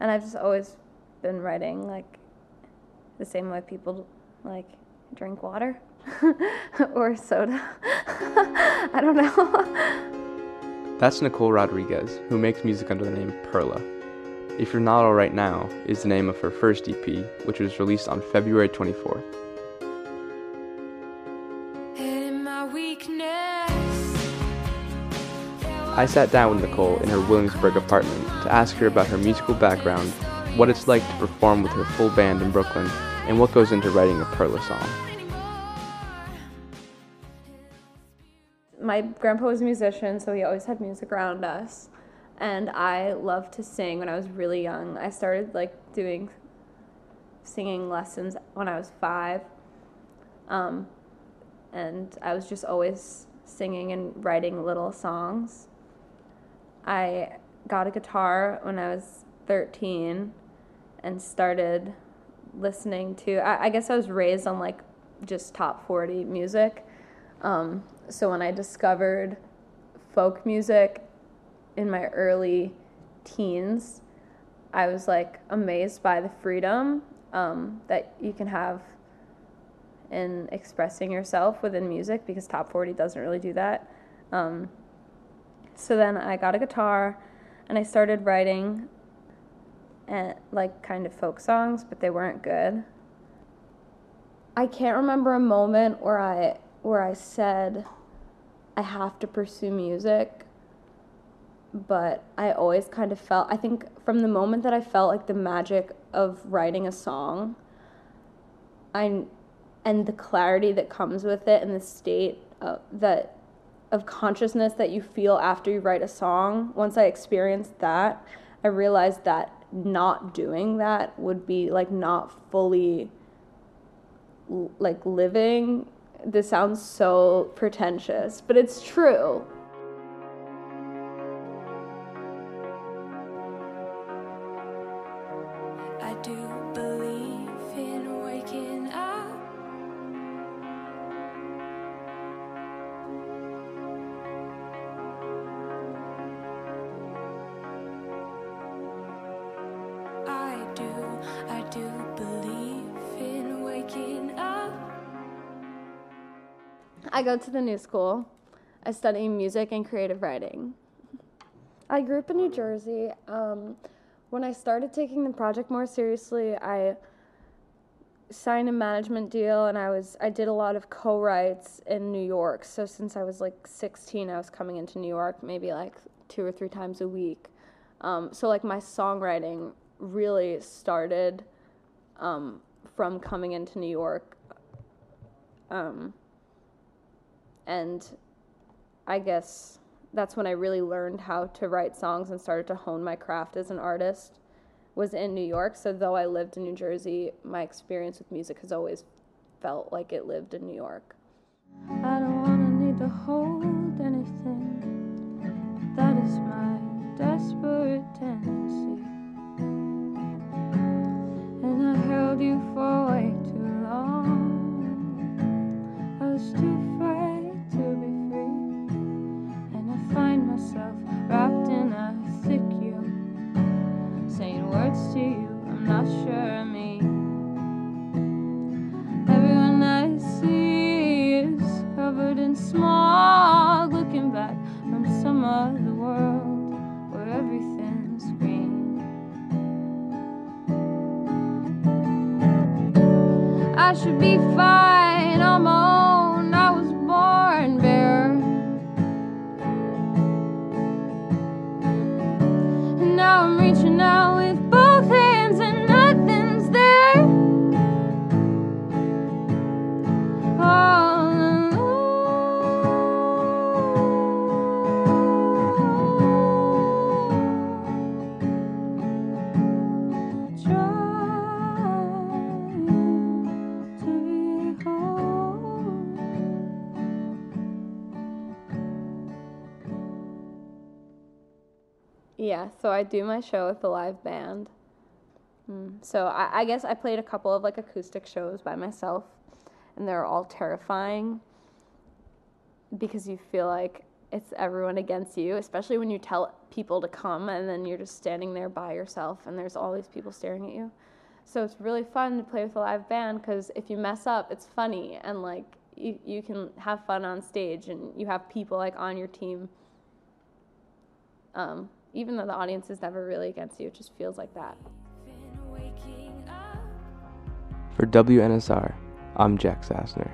and I've just always been writing like the same way people like drink water or soda. I don't know. That's Nicole Rodriguez, who makes music under the name Perla. If You're Not Alright Now is the name of her first EP, which was released on February 24th. I sat down with Nicole in her Williamsburg apartment to ask her about her musical background, what it's like to perform with her full band in Brooklyn, and what goes into writing a Perla song. My grandpa was a musician, so he always had music around us. And I loved to sing when I was really young. I started like doing singing lessons when I was five. Um, and I was just always singing and writing little songs. I got a guitar when I was 13 and started listening to, I, I guess I was raised on like just top 40 music. Um, so when I discovered folk music in my early teens, I was like amazed by the freedom um, that you can have in expressing yourself within music because top 40 doesn't really do that. Um, so then I got a guitar and I started writing and like kind of folk songs, but they weren't good. I can't remember a moment where I where I said I have to pursue music, but I always kind of felt I think from the moment that I felt like the magic of writing a song, I and the clarity that comes with it and the state uh, that of consciousness that you feel after you write a song, once I experienced that, I realized that not doing that would be like not fully like living. This sounds so pretentious, but it's true. I go to the new school. I study music and creative writing. I grew up in New Jersey. Um, when I started taking the project more seriously, I signed a management deal and I was I did a lot of co-writes in New York. So since I was like 16, I was coming into New York maybe like two or three times a week. Um, so like my songwriting really started um, from coming into New York. Um, and I guess that's when I really learned how to write songs and started to hone my craft as an artist was in New York. So though I lived in New Jersey, my experience with music has always felt like it lived in New York. I don't wanna need to hold anything. That is my desperate tendency. Back from some other world where everything's green. I should be fine on my own. Yeah, so I do my show with a live band. Mm. So I, I guess I played a couple of like acoustic shows by myself, and they're all terrifying because you feel like it's everyone against you, especially when you tell people to come and then you're just standing there by yourself and there's all these people staring at you. So it's really fun to play with a live band because if you mess up, it's funny and like you, you can have fun on stage and you have people like on your team. Um, even though the audience is never really against you, it just feels like that. For WNSR, I'm Jack Sassner.